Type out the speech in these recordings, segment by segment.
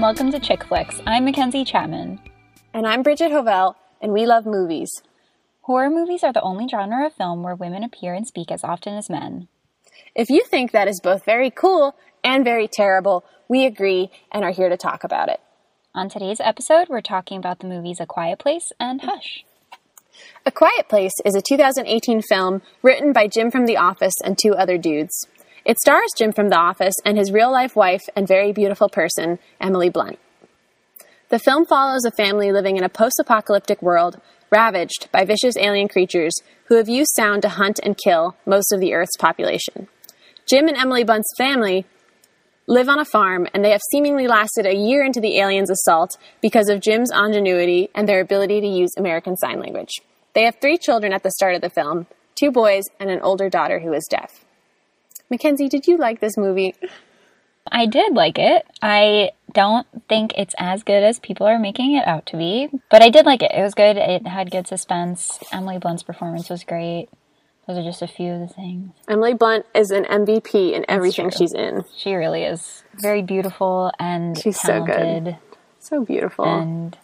and welcome to Chick Flicks. I'm Mackenzie Chapman. And I'm Bridget Hovell, and we love movies. Horror movies are the only genre of film where women appear and speak as often as men. If you think that is both very cool and very terrible, we agree and are here to talk about it. On today's episode, we're talking about the movies A Quiet Place and Hush. A Quiet Place is a 2018 film written by Jim from The Office and two other dudes. It stars Jim from The Office and his real life wife and very beautiful person, Emily Blunt. The film follows a family living in a post apocalyptic world ravaged by vicious alien creatures who have used sound to hunt and kill most of the Earth's population. Jim and Emily Blunt's family live on a farm, and they have seemingly lasted a year into the aliens' assault because of Jim's ingenuity and their ability to use American Sign Language. They have three children at the start of the film two boys and an older daughter who is deaf. Mackenzie, did you like this movie? I did like it. I don't think it's as good as people are making it out to be, but I did like it. It was good. It had good suspense. Emily Blunt's performance was great. Those are just a few of the things. Emily Blunt is an MVP in everything she's in. She really is very beautiful and she's talented. So good. So beautiful. And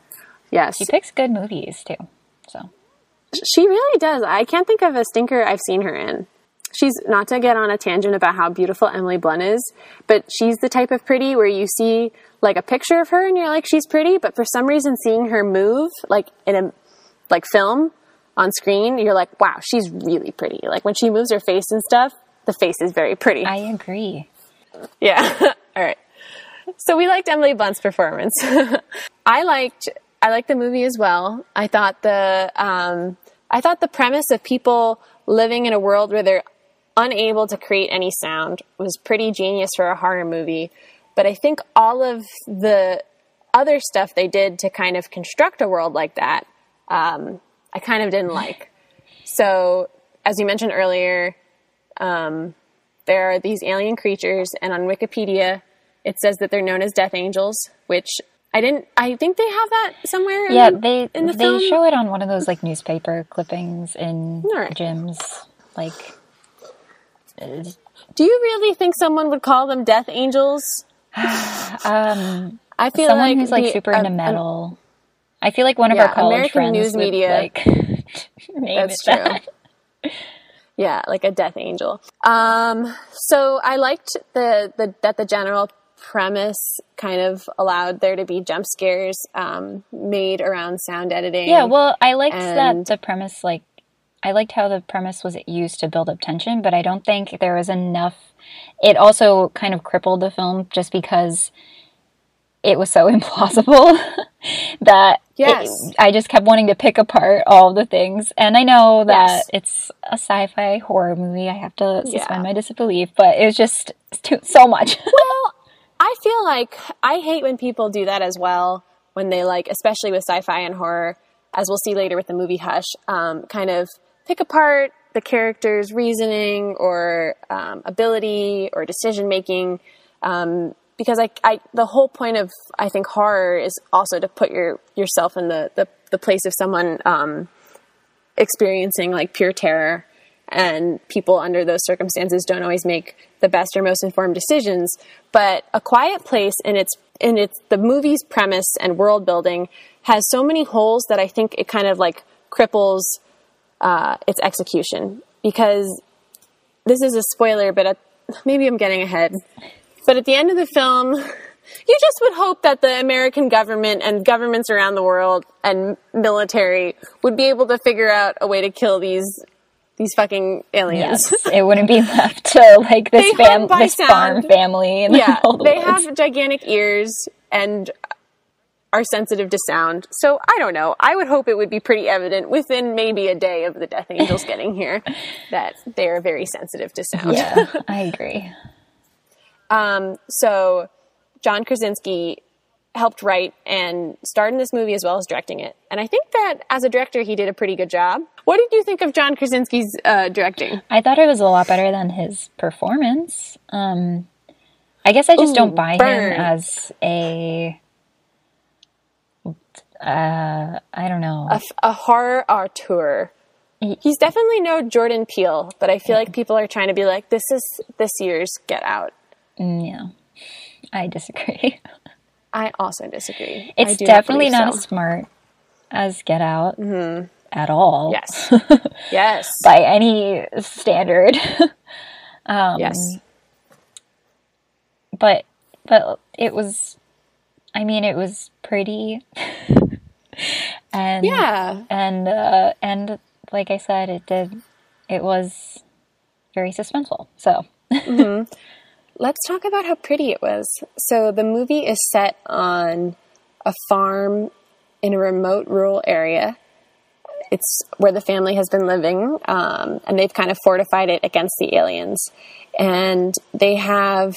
yes. She picks good movies too. So she really does. I can't think of a stinker I've seen her in she's not to get on a tangent about how beautiful Emily Blunt is, but she's the type of pretty where you see like a picture of her and you're like she's pretty, but for some reason seeing her move like in a like film on screen, you're like, wow, she's really pretty. Like when she moves her face and stuff, the face is very pretty. I agree. Yeah. All right. So we liked Emily Blunt's performance. I liked I liked the movie as well. I thought the um, I thought the premise of people living in a world where they're unable to create any sound was pretty genius for a horror movie. But I think all of the other stuff they did to kind of construct a world like that, um, I kind of didn't like. So, as you mentioned earlier, um, there are these alien creatures, and on Wikipedia, it says that they're known as death angels, which I didn't. I think they have that somewhere. Yeah, in, they in the they film. show it on one of those like newspaper clippings in Right. gyms. Like, Do you really think someone would call them death angels? um, I feel someone like who's like the- super um, into um, metal. I feel like one of Yeah, our college American friends news would, media. like name That's it that. true. Yeah, like a death angel. Um, so I liked the, the that the general premise kind of allowed there to be jump scares um, made around sound editing. Yeah, well, I liked that the premise, like, I liked how the premise was used to build up tension, but I don't think there was enough. It also kind of crippled the film just because it was so implausible that it- I just kept wanting to pick apart all the things. And I know that Yes. it's a sci-fi horror movie. I have to suspend Yeah. my disbelief, but it was just too, so much. well, I feel like I hate when people do that as well. When they like, especially with sci-fi and horror, as we'll see later with the movie Hush, um, kind of pick apart the character's reasoning or um, ability or decision making. Um, because I, I, the whole point of I think horror is also to put your yourself in the the, the place of someone um, experiencing like pure terror and people under those circumstances don't always make the best or most informed decisions but a quiet place in its in its the movie's premise and world building has so many holes that i think it kind of like cripples uh, its execution. Because this is a spoiler but at, maybe i'm getting ahead. But at the end of the film you just would hope that the American government and governments around the world and military would be able to figure out a way to kill these these fucking aliens. yes, it wouldn't be left to like this fam, this farm family yeah, the they have gigantic ears and are sensitive to sound. So I don't know. I would hope it would be pretty evident within maybe a day of the Death Angels getting here that they are very sensitive to sound. Yeah, I agree. Um, so John Krasinski helped write and starred in this movie as well as directing it. And I think that as a director, he did a pretty good job. What did you think of John Krasinski's uh, directing? I thought it was a lot better than his performance. Um, I guess I just Ooh, don't buy burn. him as a. Uh, I don't know. A, a horror auteur. He's definitely no Jordan Peele, but I feel like people are trying to be like, this is this year's Get Out. Mm, yeah, I disagree. I also disagree. It's definitely not as so. smart as Get Out at all. Yes. yes. By any standard. um, yes. But but it was I mean it was pretty and Yeah. and uh and like I said it did it was very suspenseful. So Let's talk about how pretty it was. So the movie is set on a farm in a remote rural area. It's where the family has been living, um, and they've kind of fortified it against the aliens. And they have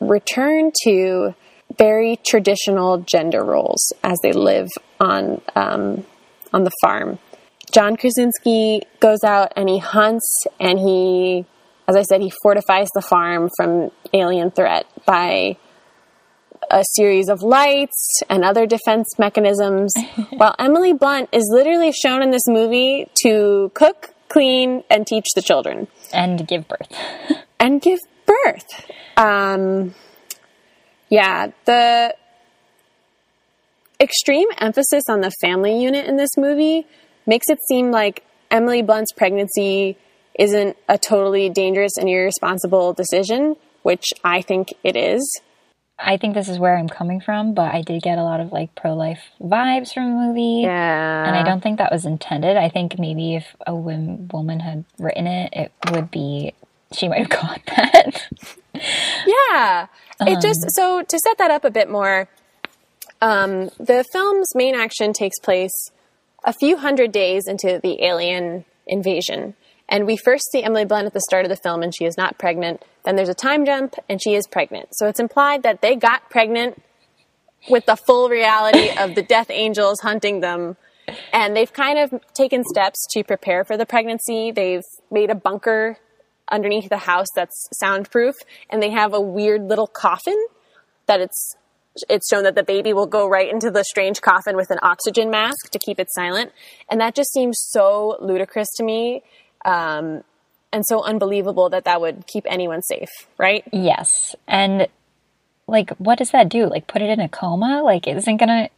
returned to very traditional gender roles as they live on um, on the farm. John Krasinski goes out and he hunts and he, as I said, he fortifies the farm from alien threat by a series of lights and other defense mechanisms. while Emily Blunt is literally shown in this movie to cook, clean, and teach the children and give birth. and give birth. Um, yeah, the extreme emphasis on the family unit in this movie makes it seem like Emily Blunt's pregnancy isn't a totally dangerous and irresponsible decision, which I think it is. I think this is where I'm coming from, but I did get a lot of like pro life vibes from the movie. Yeah. And I don't think that was intended. I think maybe if a wom- woman had written it, it would be, she might have caught that. Yeah. It just so to set that up a bit more, um, the film's main action takes place a few hundred days into the alien invasion. And we first see Emily Blunt at the start of the film and she is not pregnant. Then there's a time jump and she is pregnant. So it's implied that they got pregnant with the full reality of the death angels hunting them. And they've kind of taken steps to prepare for the pregnancy. They've made a bunker underneath the house that's soundproof and they have a weird little coffin that it's it's shown that the baby will go right into the strange coffin with an oxygen mask to keep it silent and that just seems so ludicrous to me um, and so unbelievable that that would keep anyone safe right yes. And like, what does that do? Like, put it in a coma? Like, it isn't gonna,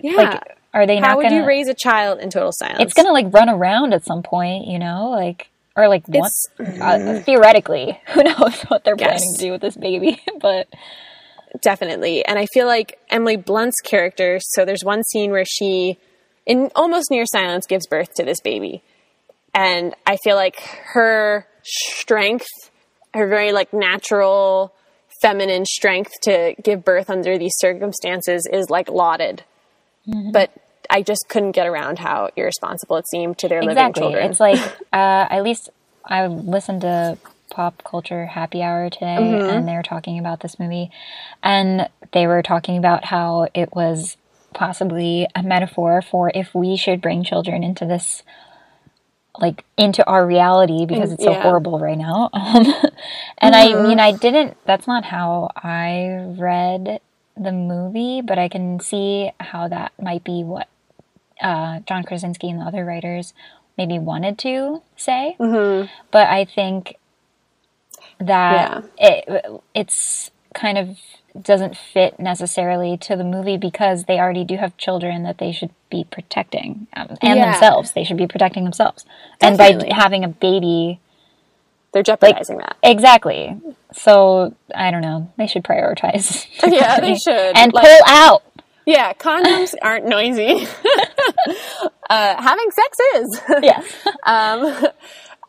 Yeah. like, are they how not would gonna, you raise a child in total silence it's gonna like run around at some point, you know? Like, or like, what? Uh, theoretically, who knows what they're Yes. planning to do with this baby? but definitely. And I feel like Emily Blunt's character, so there's one scene where she, in almost near silence, gives birth to this baby. And I feel like her strength, her very like natural feminine strength to give birth under these circumstances is like lauded. But I just couldn't get around how irresponsible it seemed to their living exactly. children. It's like, uh, at least I listened to Pop Culture Happy Hour today, Mm-hmm. and they were talking about this movie, and they were talking about how it was possibly a metaphor for if we should bring children into this like into our reality because it's so yeah. horrible right now um, and i Mm-hmm. mean i didn't that's not how i read the movie but i can see how that might be what uh, john krasinski and the other writers maybe wanted to say Mm-hmm. but i think that it it's kind of doesn't fit necessarily to the movie because they already do have children that they should be protecting um, and Yeah. themselves. They should be protecting themselves. And by having a baby, They're jeopardizing that. exactly. So I don't know. They should prioritize. Yeah, they should. and Like- pull out. Yeah, condoms aren't noisy. uh, having sex is. Yeah. Um,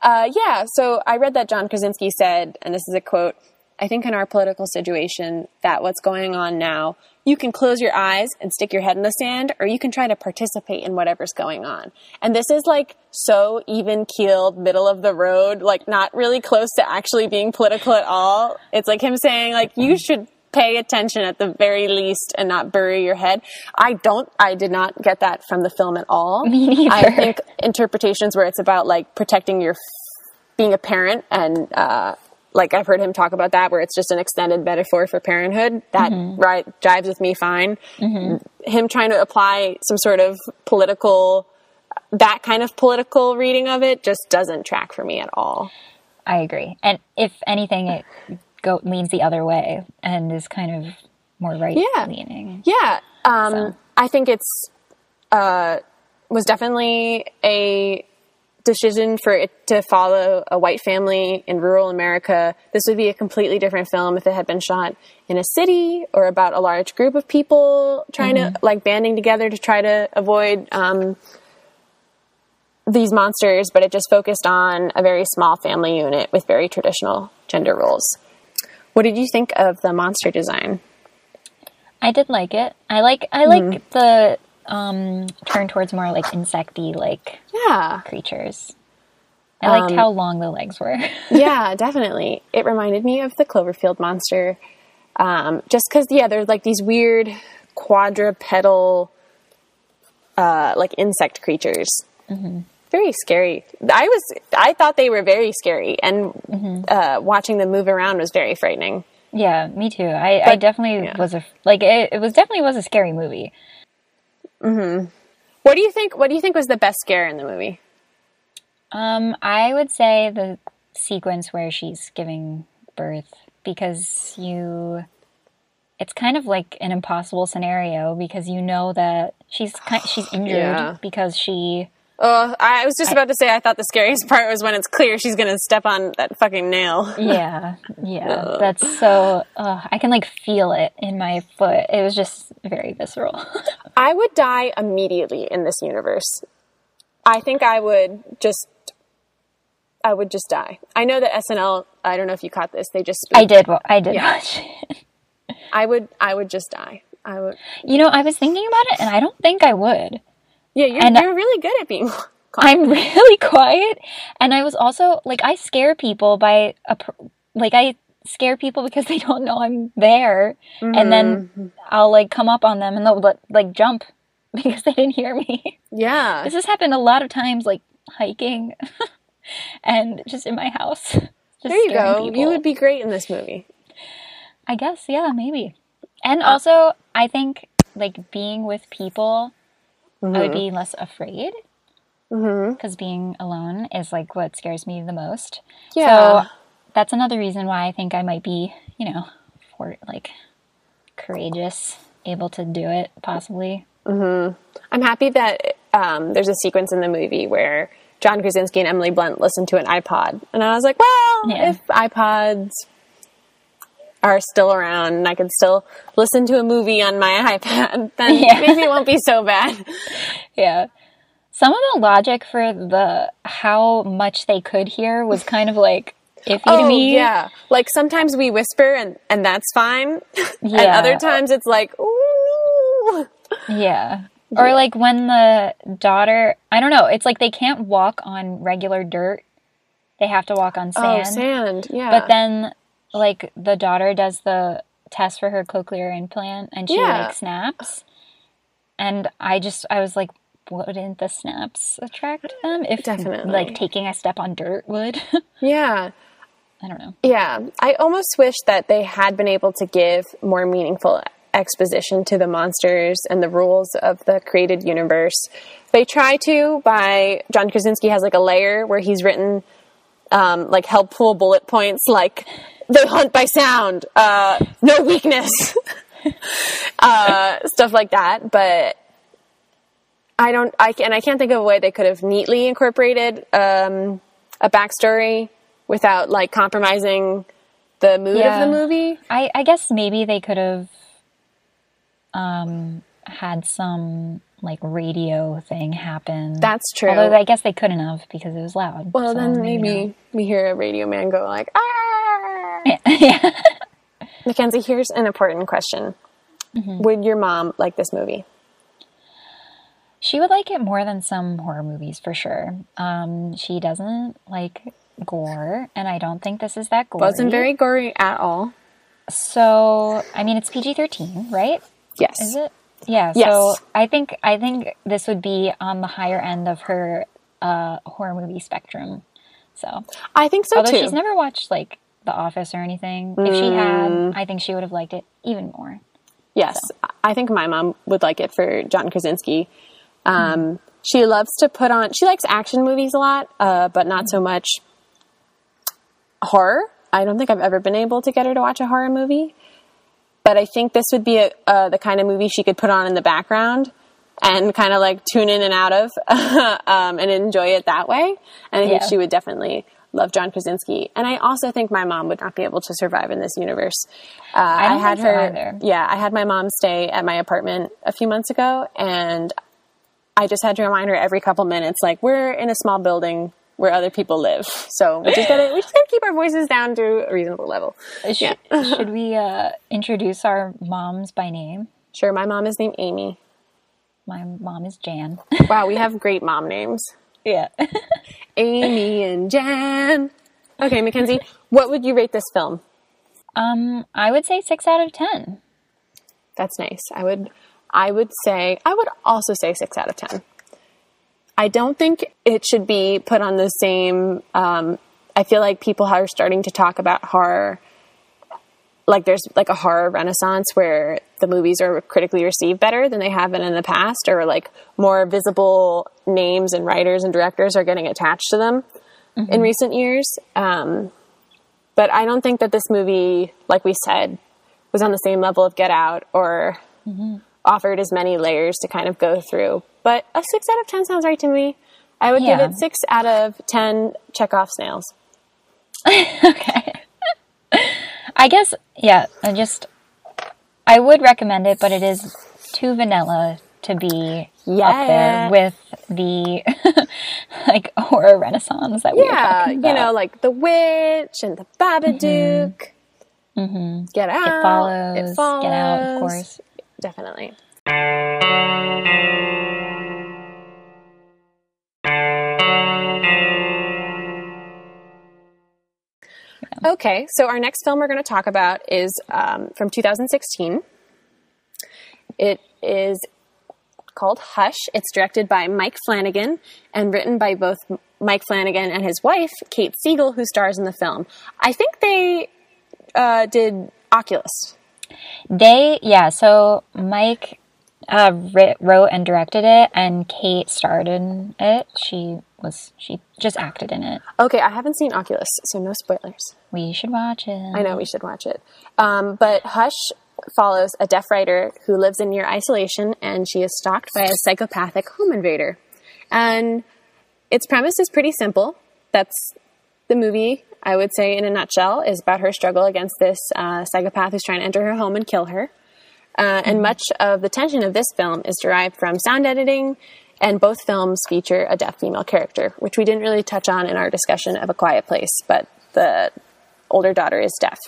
uh, yeah, so I read that John Krasinski said, and this is a quote I think in our political situation, that what's going on now, you can close your eyes and stick your head in the sand, or you can try to participate in whatever's going on. And this is like so even keeled, middle of the road, like not really close to actually being political at all. It's like him saying, like, you should pay attention at the very least and not bury your head. I don't, I did not get that from the film at all. Me neither. I think interpretations where it's about like protecting your being a parent and uh, like I've heard him talk about that where it's just an extended metaphor for parenthood that mm-hmm. right jives with me fine. Mm-hmm. Him trying to apply some sort of political uh, that kind of political reading of it just doesn't track for me at all. I agree. And if anything, it go leans the other way and is kind of more right Yeah. leaning. Yeah, um, So. I think it's uh, was definitely a decision for it to follow a white family in rural America. This would be a completely different film if it had been shot in a city or about a large group of people trying to like banding together to try to avoid um, these monsters. But it just focused on a very small family unit with very traditional gender roles. What did you think of the monster design? I did like it. I like I like the um turn towards more like insecty like Yeah. creatures. I liked Um, how long the legs were. yeah, definitely. It reminded me of the Cloverfield monster. Um, just because, yeah, there's like these weird quadrupedal, uh, like insect creatures. Very scary. I was, I thought they were very scary, and uh, watching them move around was very frightening. yeah, me too. I, I definitely yeah. was a like it, it was definitely was a scary movie. What do you think? What do you think was the best scare in the movie? Um, I would say the sequence where she's giving birth because you it's kind of like an impossible scenario because you know that she's kind, she's injured Yeah. because she Oh, I was just about to say. I thought the scariest part was when it's clear she's gonna step on that fucking nail. yeah yeah that's so uh, I can like feel it in my foot. It was just very visceral. I would die immediately in this universe. I think I would just I would just die. I know that SNL, I don't know if you caught this, they just I did wa- I did Yeah. watch it. I would I would just die. I would You know, I was thinking about it and I don't think I would. Yeah, you're And- you're really good at being I'm really quiet, and I was also like I scare people by a like I scare people because they don't know I'm there, and then mm-hmm. I'll like come up on them and they'll like jump because they didn't hear me. Yeah. This has happened a lot of times, like hiking, and just in my house. There you go. You would be great in this movie. I guess, yeah, maybe. And uh also, I think like being with people, I would be less afraid. Because being alone is like what scares me the most. Yeah. So that's another reason why I think I might be, you know, for like courageous, able to do it possibly. Mm-hmm. I'm happy that um, there's a sequence in the movie where John Krasinski and Emily Blunt listen to an iPod. And I was like, well, Yeah. if iPods are still around and I can still listen to a movie on my iPad, then Yeah. maybe it won't be so bad. Yeah. Some of the logic for the how much they could hear was kind of like iffy to Oh, me. yeah. Like sometimes we whisper and, and that's fine. and Yeah. other times it's like, ooh. No Yeah. Or like when the daughter, I don't know, it's like they can't walk on regular dirt. They have to walk on sand. Oh, sand. sand. Yeah. But then like the daughter does the test for her cochlear implant and she Yeah. like snaps. And I just I was like wouldn't the snaps attract them if Definitely. like taking a step on dirt would? yeah. I don't know. Yeah, I almost wish that they had been able to give more meaningful exposition to the monsters and the rules of the created universe. They try to by John Krasinski has like a layer where he's written um, like helpful bullet points like they hunt by sound, uh, no weakness, uh, stuff like that. But I don't, I can, and I can't think of a way they could have neatly incorporated um, a backstory without like compromising the mood Yeah. of the movie. I, I guess maybe they could have um, had some like radio thing happen. That's true. Although I guess they couldn't have because it was loud. well, so then maybe we hear a radio man go like, ah. Not. yeah. Mackenzie, here's an important question. Mm-hmm. Would your mom like this movie? She would like it more than some horror movies for sure. Um, she doesn't like gore, and I don't think this is that gory. Wasn't very gory at all. So, I mean, it's PG thirteen, right? Yes. Is it? Yeah. Yes. So I think I think this would be on the higher end of her uh, horror movie spectrum. So, I think so although too. she's never watched like The Office or anything, if she had, Mm. I think she would have liked it even more. Yes, I think my mom would like it for John Krasinski. Um, She loves to put on. She likes action movies a lot, uh, but not so much horror. I don't think I've ever been able to get her to watch a horror movie. but I think this would be a, uh, the kind of movie she could put on in the background and kind of like tune in and out of um, and enjoy it that way. And I think she would definitely love John Krasinski. And I also think my mom would not be able to survive in this universe. Uh, I, don't had her, either. yeah, I had my mom stay at my apartment a few months ago, and I just had to remind her every couple minutes, like we're in a small building where other people live, so we just gotta we just gotta keep our voices down to a reasonable level. Sh- Yeah. should we uh, introduce our moms by name? Sure, my mom is named Amy. My mom is Jan. Wow, we have great mom names. Yeah. Amy and Jan. Okay, Mackenzie, what would you rate this film? um, I would say six out of ten. That's nice. I would I would say I would also say 6 out of 10. I don't think it should be put on the same um, I feel like people are starting to talk about horror like there's like a horror renaissance where the movies are critically received better than they have been in the past or like more visible names and writers and directors are getting attached to them in recent years. Um, but i don't think that this movie like we said was on the same level of get out or offered as many layers to kind of go through. But a 6 out of 10 sounds right to me. I would Yeah. give it 6 out of 10 check off snails okay. I guess, yeah, I just, I would recommend it, but it is too vanilla to be up there with the, like, horror renaissance that we were Yeah, you know, like The Witch and The mm-hmm. Babadook. Mm-hmm. Get out. It follows, Get Out, of Follows. course. Definitely. Okay, so our next film we're going to talk about is um, from 2016. It is called Hush. It's directed by Mike Flanagan and written by both Mike Flanagan and his wife, Kate Siegel, who stars in the film. I think they uh, did Oculus. They, yeah, so Mike uh, writ, wrote and directed it, and Kate starred in it. She was, she just acted in it. Okay, I haven't seen Oculus, so no spoilers. We should watch it. I know we should watch it. Um, but Hush follows a deaf writer who lives in near isolation and she is stalked by a psychopathic home invader. And its premise is pretty simple. That's the movie, I would say, in a nutshell, is about her struggle against this uh, psychopath who's trying to enter her home and kill her. Uh, and much of the tension of this film is derived from sound editing, and both films feature a deaf female character, which we didn't really touch on in our discussion of A Quiet Place, but the older daughter is deaf.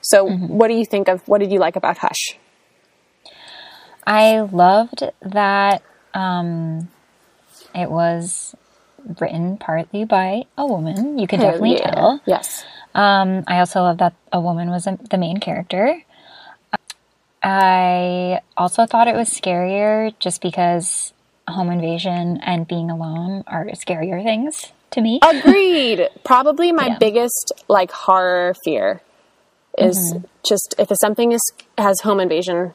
So, what do you think of what did you like about Hush? I loved that um, it was written partly by a woman. You could definitely Yeah. tell. Yes. Um, I also love that a woman was a, the main character. I also thought it was scarier just because home invasion and being alone are scarier things to me. Agreed. Probably my Yeah. biggest like horror fear is just if something is has home invasion.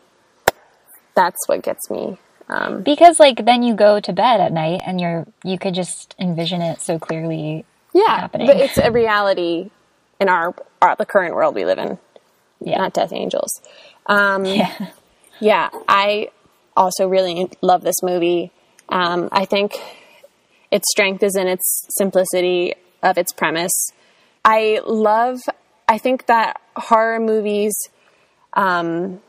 That's what gets me. Um, because like then you go to bed at night and you're you could just envision it so clearly. yeah, happening. but it's a reality in our, our the current world we live in. Yeah. Not Death Angels. Um, Yeah. Yeah, I also really love this movie. Um, I think its strength is in its simplicity of its premise. I love, I think that horror movies, um,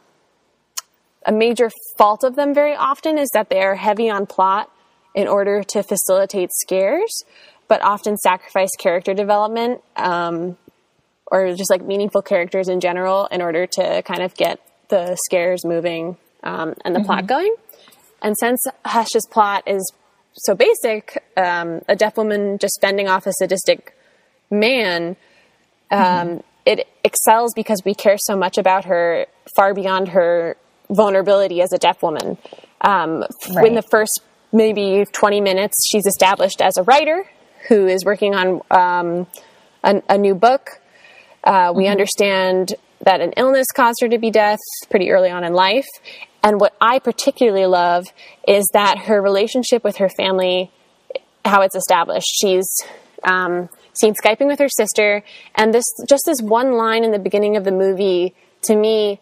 a major fault of them very often is that they are heavy on plot in order to facilitate scares, but often sacrifice character development um, or just like meaningful characters in general in order to kind of get the scares moving um, and the plot going. And since Hush's plot is so basic, um, a deaf woman just fending off a sadistic man, um, it excels because we care so much about her far beyond her vulnerability as a deaf woman. Um, Right. In the first maybe 20 minutes, she's established as a writer who is working on um, a, a new book. Uh, we understand that an illness caused her to be deaf pretty early on in life. And what I particularly love is that her relationship with her family, how it's established. She's um, seen Skyping with her sister, and this just this one line in the beginning of the movie to me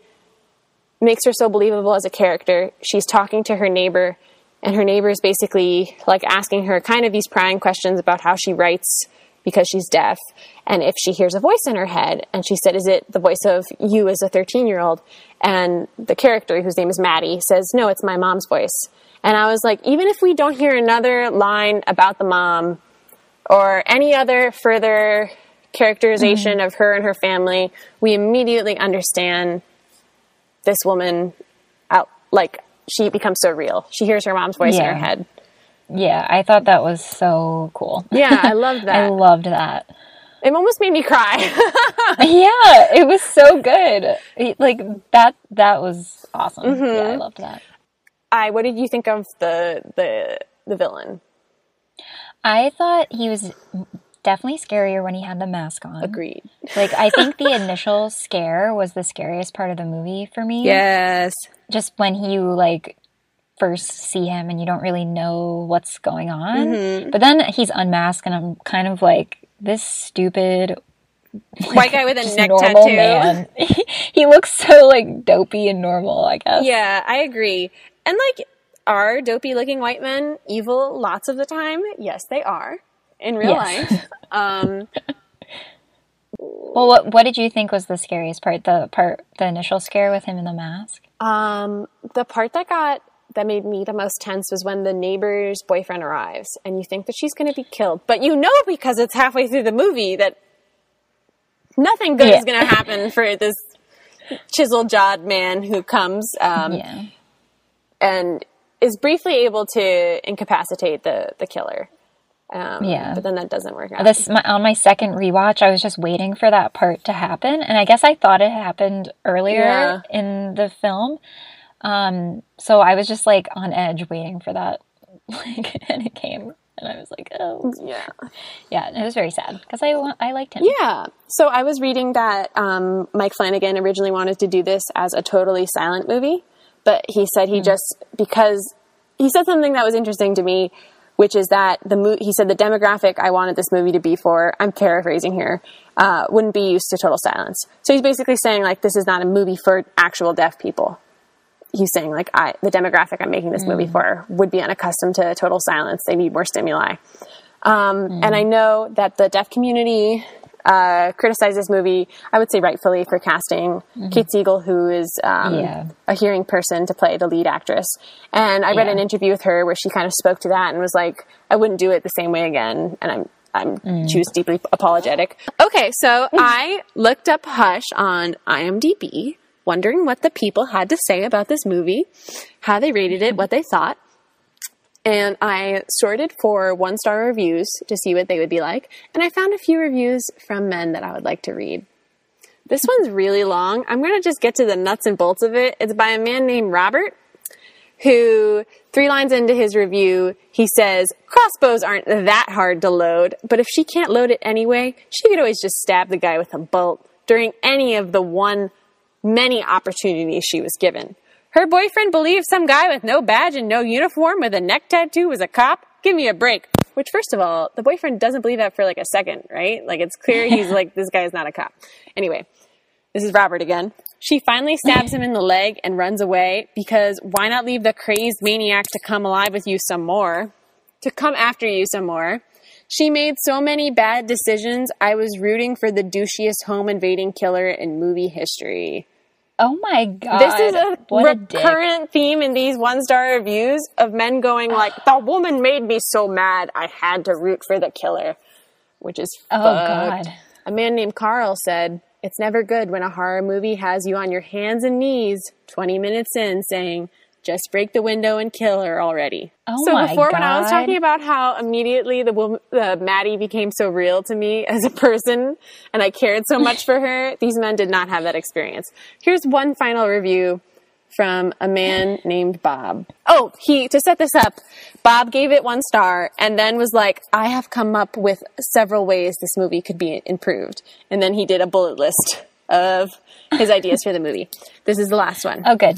makes her so believable as a character. She's talking to her neighbor, and her neighbor is basically like asking her kind of these prying questions about how she writes because she's deaf. And if she hears a voice in her head and she said is it the voice of you as a 13 year old and the character whose name is maddie says no it's my mom's voice. And i was like even if we don't hear another line about the mom or any other further characterization mm-hmm. of her and her family we immediately understand this woman out like she becomes so real. She hears her mom's voice yeah. in her head yeah, I thought that was so cool. Yeah, I loved that. I loved that. It almost made me cry. yeah, it was so good. Like that that was awesome. Mm-hmm. Yeah, I loved that. I what did you think of the the the villain? I thought he was definitely scarier when he had the mask on. Agreed. Like I think the initial scare was the scariest part of the movie for me. Yes. Just when he like first see him and you don't really know what's going on. Mm-hmm. But then he's unmasked and I'm kind of like this stupid like, white guy with a neck tattoo. Man. he looks so like dopey and normal, I guess. Yeah, I agree. And like are dopey looking white men evil lots of the time? Yes, they are in real yes. life. Um Well, what what did you think was the scariest part? The part the initial scare with him in the mask? Um the part that got that made me the most tense was when the neighbor's boyfriend arrives and you think that she's going to be killed, but you know because it's halfway through the movie that nothing good yeah. is going to happen for this chisel jawed man who comes um, yeah. and is briefly able to incapacitate the the killer. Um, yeah, but then that doesn't work out. This my, on my second rewatch, I was just waiting for that part to happen, and I guess I thought it happened earlier yeah. in the film. Um, so I was just like on edge waiting for that. Like, and it came, and I was like, oh, yeah, yeah. it was very sad because I I liked him. Yeah. So I was reading that um, Mike Flanagan originally wanted to do this as a totally silent movie, but he said he mm. just because he said something that was interesting to me, which is that the mo- he said the demographic I wanted this movie to be for. I'm paraphrasing here. Uh, wouldn't be used to total silence. So he's basically saying like this is not a movie for actual deaf people he's saying like I, the demographic I'm making this mm. movie for would be unaccustomed to total silence. They need more stimuli. Um, mm. And I know that the deaf community uh, criticized this movie. I would say rightfully for casting mm-hmm. Kate Siegel, who is um, yeah. a hearing person, to play the lead actress. And I read yeah. an interview with her where she kind of spoke to that and was like, "I wouldn't do it the same way again." And I'm I'm mm. choose deeply apologetic. Okay, so I looked up Hush on IMDb wondering what the people had to say about this movie, how they rated it, what they thought. And I sorted for one star reviews to see what they would be like. And I found a few reviews from men that I would like to read. This one's really long. I'm going to just get to the nuts and bolts of it. It's by a man named Robert, who, three lines into his review, he says, Crossbows aren't that hard to load, but if she can't load it anyway, she could always just stab the guy with a bolt during any of the one many opportunities she was given. Her boyfriend believed some guy with no badge and no uniform with a neck tattoo was a cop? Give me a break. Which, first of all, the boyfriend doesn't believe that for like a second, right? Like, it's clear he's like, this guy is not a cop. Anyway, this is Robert again. She finally stabs him in the leg and runs away because why not leave the crazed maniac to come alive with you some more? To come after you some more. She made so many bad decisions, I was rooting for the douchiest home invading killer in movie history. Oh my god. This is a what recurrent a theme in these one star reviews of men going like, the woman made me so mad I had to root for the killer. Which is Oh fucked. god. A man named Carl said, It's never good when a horror movie has you on your hands and knees 20 minutes in saying, just break the window and kill her already. Oh my god. so before God. when I was talking about how immediately the woman, the Maddie became so real to me as a person and I cared so much for her, these men did not have that experience. Here's one final review from a man named Bob. Oh, he, to set this up, Bob gave it one star and then was like, I have come up with several ways this movie could be improved. And then he did a bullet list of his ideas for the movie. This is the last one. Oh, good.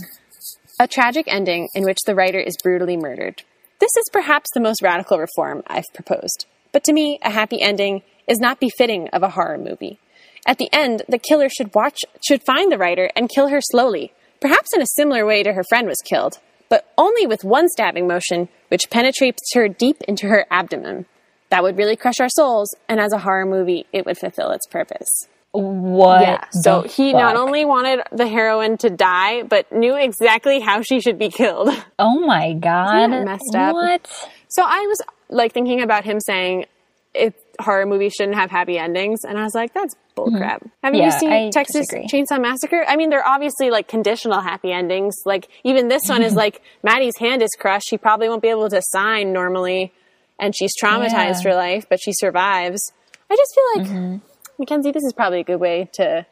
A tragic ending in which the writer is brutally murdered. This is perhaps the most radical reform I've proposed. But to me, a happy ending is not befitting of a horror movie. At the end, the killer should watch should find the writer and kill her slowly, perhaps in a similar way to her friend was killed, but only with one stabbing motion, which penetrates her deep into her abdomen. That would really crush our souls, and as a horror movie, it would fulfill its purpose. What? Yeah. So he not only wanted the heroine to die, but knew exactly how she should be killed. Oh my god. messed up? What? So I was like thinking about him saying if horror movies shouldn't have happy endings, and I was like, that's bullcrap. Have you seen I Texas disagree. Chainsaw Massacre? I mean, they're obviously like conditional happy endings. Like even this one is like Maddie's hand is crushed. She probably won't be able to sign normally, and she's traumatized Yeah. for life, but she survives. I just feel like Mm-hmm. Mackenzie, this is probably a good way to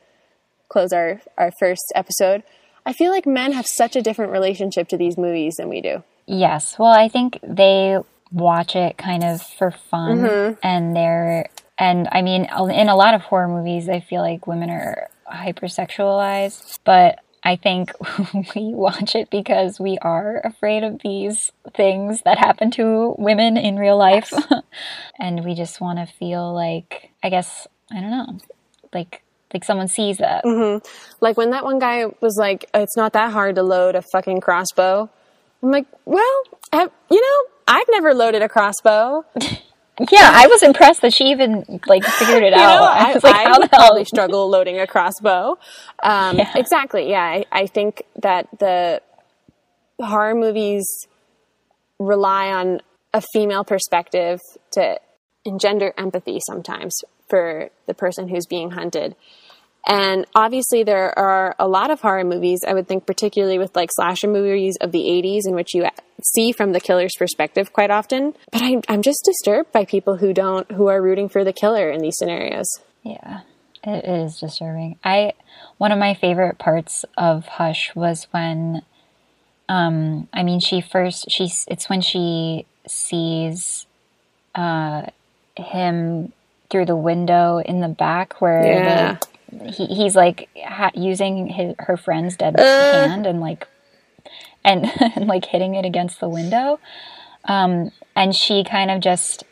close our our first episode. I feel like men have such a different relationship to these movies than we do. Yes. Well, I think they watch it kind of for fun Mm-hmm. and they're and I mean in a lot of horror movies I feel like women are hypersexualized, but I think we watch it because we are afraid of these things that happen to women in real life. and we just want to feel like I guess I don't know. Like like someone sees that. Like when that one guy was like, "It's not that hard to load a fucking crossbow." I'm like, "Well, you know, I've never loaded a crossbow. Yeah, I was impressed that she even like figured it out. know, I I, was like, I how the hell? probably struggle loading a crossbow." Um, Yeah. Exactly. Yeah, I, I think that the horror movies rely on a female perspective to engender empathy sometimes for the person who's being hunted. And obviously, there are a lot of horror movies, I would think, particularly with like slasher movies of the 80s, in which you see from the killer's perspective quite often. But I, I'm just disturbed by people who don't, who are rooting for the killer in these scenarios. Yeah, it is disturbing. I one of my favorite parts of Hush was when, um, I mean, she first she's it's when she sees, uh, him through the window in the back where Yeah. the, he, he's like ha- using his her friend's dead Uh. hand and like and, and like hitting it against the window. Um and she kind of just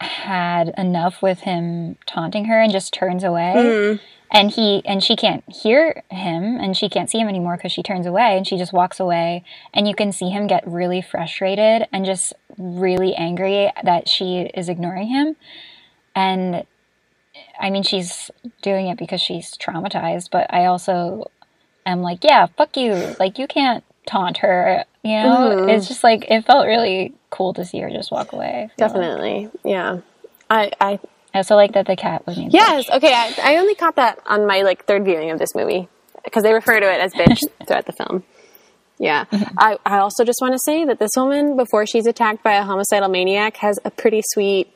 had enough with him taunting her and just turns away. And he and she can't hear him and she can't see him anymore because she turns away and she just walks away. And you can see him get really frustrated and just really angry that she is ignoring him and i mean she's doing it because she's traumatized but i also am like yeah fuck you like you can't taunt her you know mm-hmm. it's just like it felt really cool to see her just walk away feel like. Definitely. Yeah. I, I, I also like that the cat was named yes. Okay. I, I only caught that on my like third viewing of this movie because they refer to it as bitch throughout the film. Yeah. Mm-hmm. I, I also just want to say that this woman, before she's attacked by a homicidal maniac, has a pretty sweet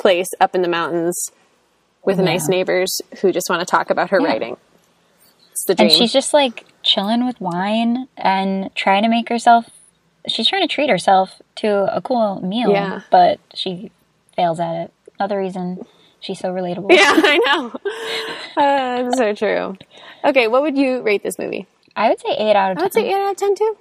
place up in the mountains with nice neighbors who just want to talk about her writing. It's the dream. and she's just like chilling with wine and trying to make herself she's trying to treat herself to a cool meal Yeah. but she fails at it another reason she's so relatable yeah, I know. Uh, so true. Okay, what would you rate this movie? i would say 8 out of 10 I would say 8 out of 10 too.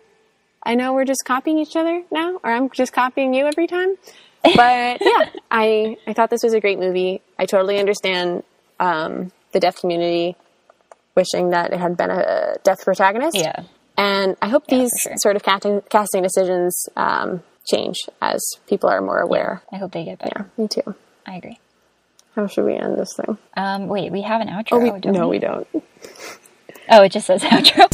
I know we're just copying each other now, or I'm just copying you every time. But yeah, I, I thought this was a great movie. I totally understand um, the deaf community wishing that it had been a deaf protagonist. yeah And I hope these sure. sort of casting, casting decisions um, change as people are more aware. i hope they get better Me too. i agree How should we end this thing? um wait we have an outro We, don't no, we? we don't. oh it just says outro